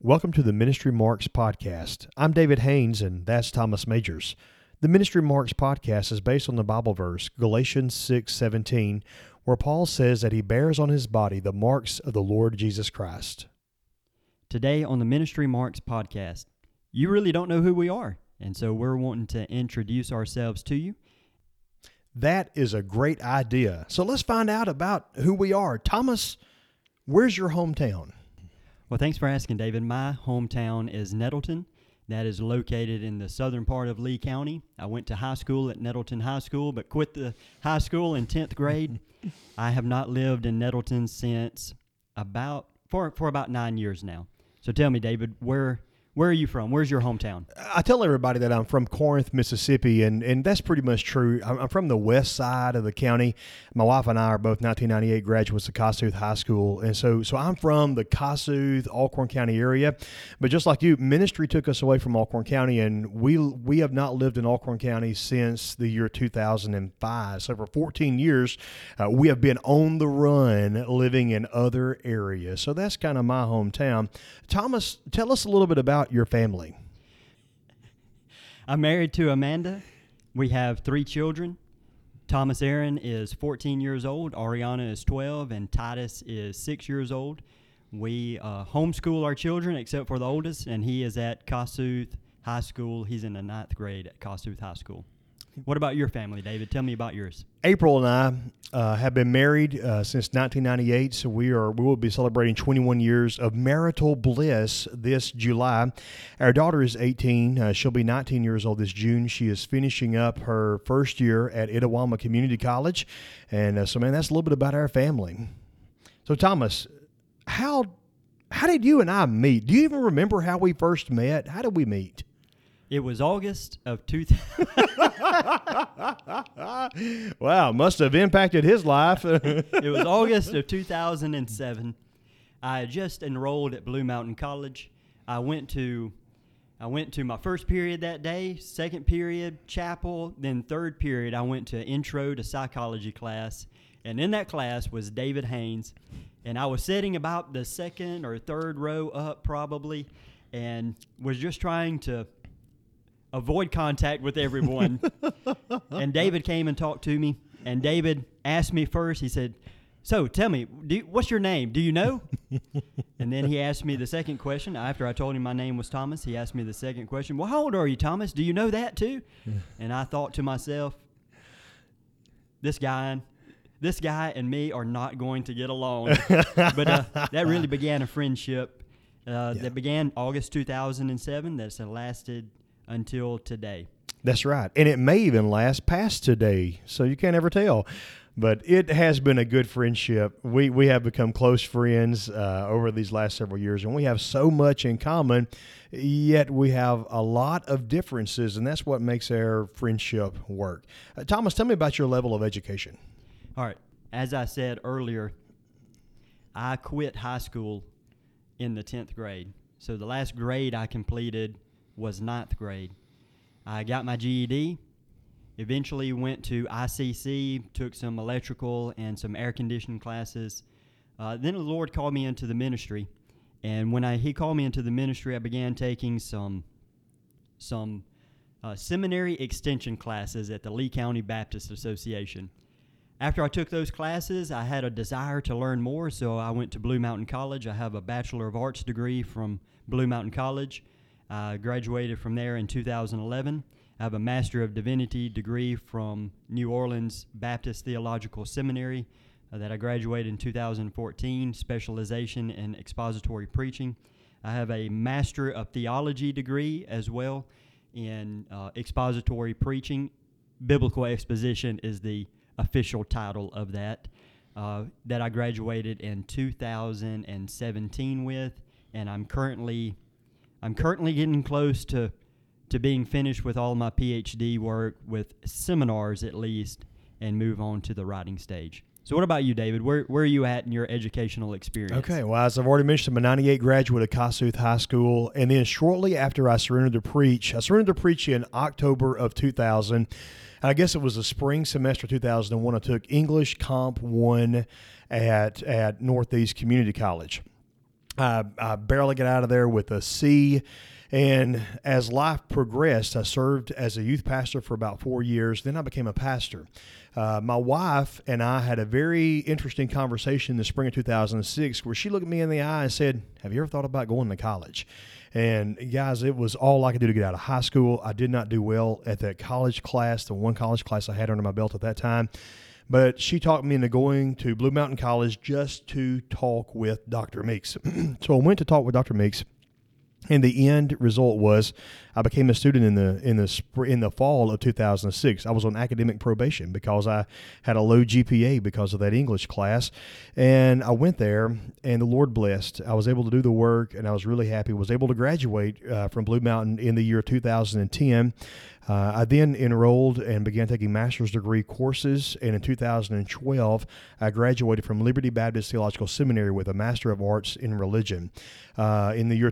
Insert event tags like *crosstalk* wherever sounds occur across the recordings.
Welcome to the Ministry Marks podcast. I'm David Haynes, and that's Thomas Majors. The Ministry Marks podcast is based on the Bible verse Galatians 6:17, where Paul says that he bears on his body the marks of the Lord Jesus Christ. Today on the Ministry Marks podcast, you really don't know who we are, and so we're wanting to introduce ourselves to you. That is a great idea. So let's find out about who we are. Thomas, where's your hometown? Well, thanks for asking, David. My hometown is Nettleton. That is located in the southern part of Lee County. I went to high school at Nettleton High School, but quit the high school in 10th grade. *laughs* I have not lived in Nettleton since about for for about 9 years now. So tell me, David, where where are you from? Where's your hometown? I tell everybody that I'm from Corinth, Mississippi, and, and that's pretty much true. I'm, from the west side of the county. My wife and I are both 1998 graduates of Kossuth High School, and so so I'm from the Kossuth, Alcorn County area. But just like you, ministry took us away from Alcorn County, and we we have not lived in Alcorn County since the year 2005. So for 14 years, uh, we have been on the run, living in other areas. So that's kind of my hometown. Thomas, tell us a little bit about your family. I'm married to Amanda. We have three children. Thomas Aaron is 14 years old, Ariana is 12, and Titus is 6 years old. We uh, homeschool our children except for the oldest, and he is at Kossuth High School. He's in the ninth grade at Kossuth High School. What about your family, David? Tell me about yours. April and I uh, have been married uh, since 1998, so we are we will be celebrating 21 years of marital bliss this July. Our daughter is 18; uh, she'll be 19 years old this June. She is finishing up her first year at Itawamba Community College, and uh, so man, that's a little bit about our family. So Thomas, how how did you and I meet? Do you even remember how we first met? How did we meet? It was August of 2000. *laughs* *laughs* wow, must have impacted his life. *laughs* it was August of 2007. I had just enrolled at Blue Mountain College. I went to I went to my first period that day, second period, chapel, then third period I went to intro to psychology class. And in that class was David Haynes. And I was sitting about the second or third row up probably and was just trying to avoid contact with everyone. *laughs* and David came and talked to me. And David asked me first, he said, So tell me, you, what's your name? Do you know? *laughs* and then he asked me the second question. After I told him my name was Thomas, he asked me the second question, Well, how old are you, Thomas? Do you know that too? *laughs* and I thought to myself, This guy. This guy and me are not going to get along. but uh, that really began a friendship uh, yeah. that began August 2007 that's lasted until today. That's right. And it may even last past today. So you can't ever tell. But it has been a good friendship. We, we have become close friends uh, over these last several years, and we have so much in common, yet we have a lot of differences, and that's what makes our friendship work. Uh, Thomas, tell me about your level of education. All right. As I said earlier, I quit high school in the 10th grade. So the last grade I completed was ninth grade. I got my GED, eventually went to ICC, took some electrical and some air conditioning classes. Uh, then the Lord called me into the ministry, and when I, He called me into the ministry, I began taking some some uh, seminary extension classes at the Lee County Baptist Association. After I took those classes, I had a desire to learn more, so I went to Blue Mountain College. I have a Bachelor of Arts degree from Blue Mountain College. I graduated from there in 2011. I have a Master of Divinity degree from New Orleans Baptist Theological Seminary uh, that I graduated in 2014, specialization in expository preaching. I have a Master of Theology degree as well in uh, expository preaching. Biblical exposition is the official title of that. Uh, that I graduated in 2017 with, and I'm currently I'm currently getting close to to being finished with all my PhD work with seminars at least and move on to the writing stage. So what about you, David? Where, where are you at in your educational experience? Okay, well, as I've already mentioned, I'm a 98 graduate of Kossuth High School. And then shortly after I surrendered to preach, I surrendered to preach in October of 2000. And I guess it was the spring semester 2001. I took English Comp 1 at, at Northeast Community College. I, I barely got out of there with a C. And as life progressed, I served as a youth pastor for about four years. Then I became a pastor. Uh, my wife and I had a very interesting conversation in the spring of 2006 where she looked me in the eye and said, Have you ever thought about going to college? And guys, it was all I could do to get out of high school. I did not do well at that college class, the one college class I had under my belt at that time. But she talked me into going to Blue Mountain College just to talk with Dr. Meeks. *clears throat* so I went to talk with Dr. Meeks and the end result was I became a student in the in the in the fall of 2006. I was on academic probation because I had a low GPA because of that English class, and I went there, and the Lord blessed. I was able to do the work, and I was really happy. Was able to graduate uh, from Blue Mountain in the year 2010. Uh, I then enrolled and began taking master's degree courses, and in 2012, I graduated from Liberty Baptist Theological Seminary with a Master of Arts in Religion. Uh, in the year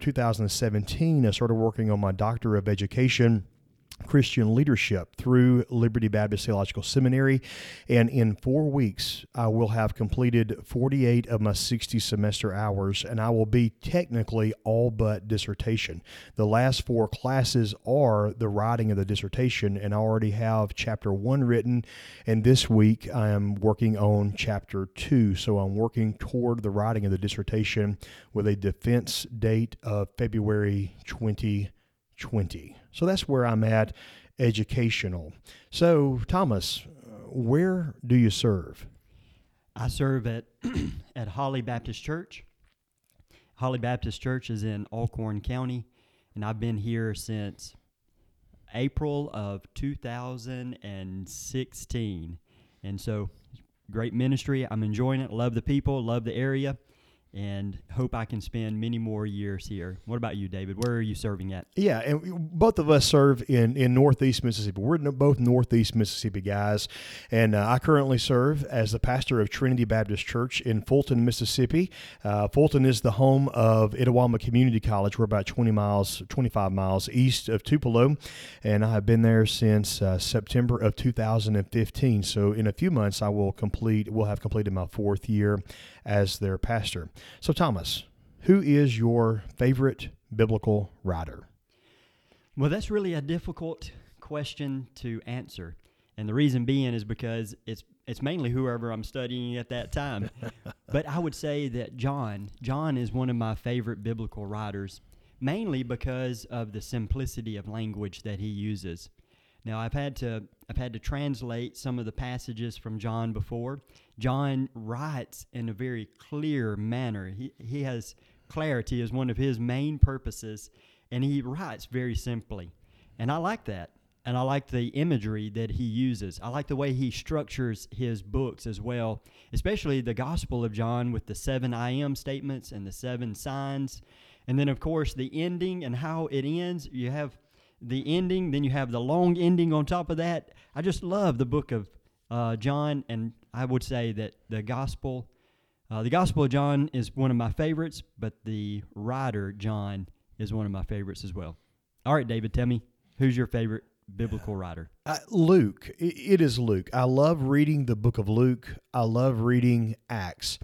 2017, I started working on my Doctor of Education Christian leadership through Liberty Baptist Theological Seminary. And in four weeks, I will have completed 48 of my 60 semester hours, and I will be technically all but dissertation. The last four classes are the writing of the dissertation, and I already have chapter one written. And this week, I am working on chapter two. So I'm working toward the writing of the dissertation with a defense date of February 2020. So that's where I'm at educational. So, Thomas, where do you serve? I serve at *clears throat* at Holly Baptist Church. Holly Baptist Church is in Alcorn County, and I've been here since April of 2016. And so, great ministry. I'm enjoying it. Love the people. Love the area and hope I can spend many more years here. What about you, David? Where are you serving at? Yeah, and both of us serve in, in Northeast Mississippi. We're both Northeast Mississippi guys, and uh, I currently serve as the pastor of Trinity Baptist Church in Fulton, Mississippi. Uh, Fulton is the home of Itawamba Community College. We're about 20 miles, 25 miles east of Tupelo, and I have been there since uh, September of 2015. So in a few months, I will complete, will have completed my fourth year as their pastor. So, Thomas, who is your favorite biblical writer? Well, that's really a difficult question to answer. And the reason being is because it's it's mainly whoever I'm studying at that time. *laughs* but I would say that John, John is one of my favorite biblical writers, mainly because of the simplicity of language that he uses. Now I've had to I've had to translate some of the passages from John before. John writes in a very clear manner. He he has clarity as one of his main purposes and he writes very simply. And I like that. And I like the imagery that he uses. I like the way he structures his books as well, especially the Gospel of John with the seven I am statements and the seven signs. And then, of course, the ending and how it ends. You have the ending, then you have the long ending on top of that. I just love the book of uh, John, and I would say that the gospel, uh, the Gospel of John is one of my favorites, but the writer John is one of my favorites as well. All right, David, tell me who's your favorite biblical writer? Uh, Luke. It is Luke. I love reading the book of Luke. I love reading Acts.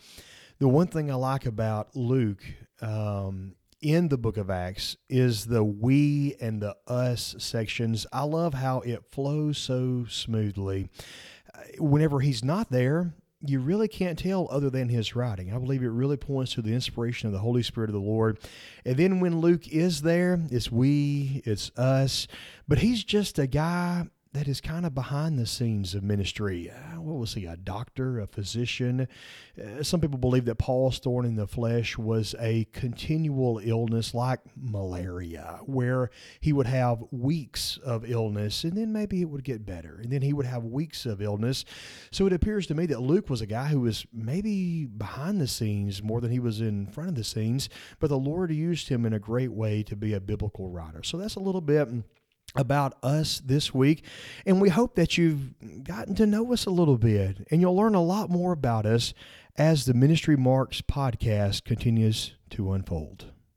The one thing I like about Luke um, in the book of Acts is the we and the us sections. I love how it flows so smoothly. Uh, whenever he's not there, you really can't tell other than his writing. I believe it really points to the inspiration of the Holy Spirit of the Lord. And then when Luke is there, it's we, it's us, but he's just a guy that is kind of behind the scenes of ministry. Uh, what was he, a doctor, a physician? Uh, some people believe that Paul's thorn in the flesh was a continual illness like malaria, where he would have weeks of illness and then maybe it would get better, and then he would have weeks of illness. So it appears to me that Luke was a guy who was maybe behind the scenes more than he was in front of the scenes, but the Lord used him in a great way to be a biblical writer. So that's a little bit about us this week. And we hope that you've gotten to know us a little bit and you'll learn a lot more about us as the Ministry Marks podcast continues to unfold.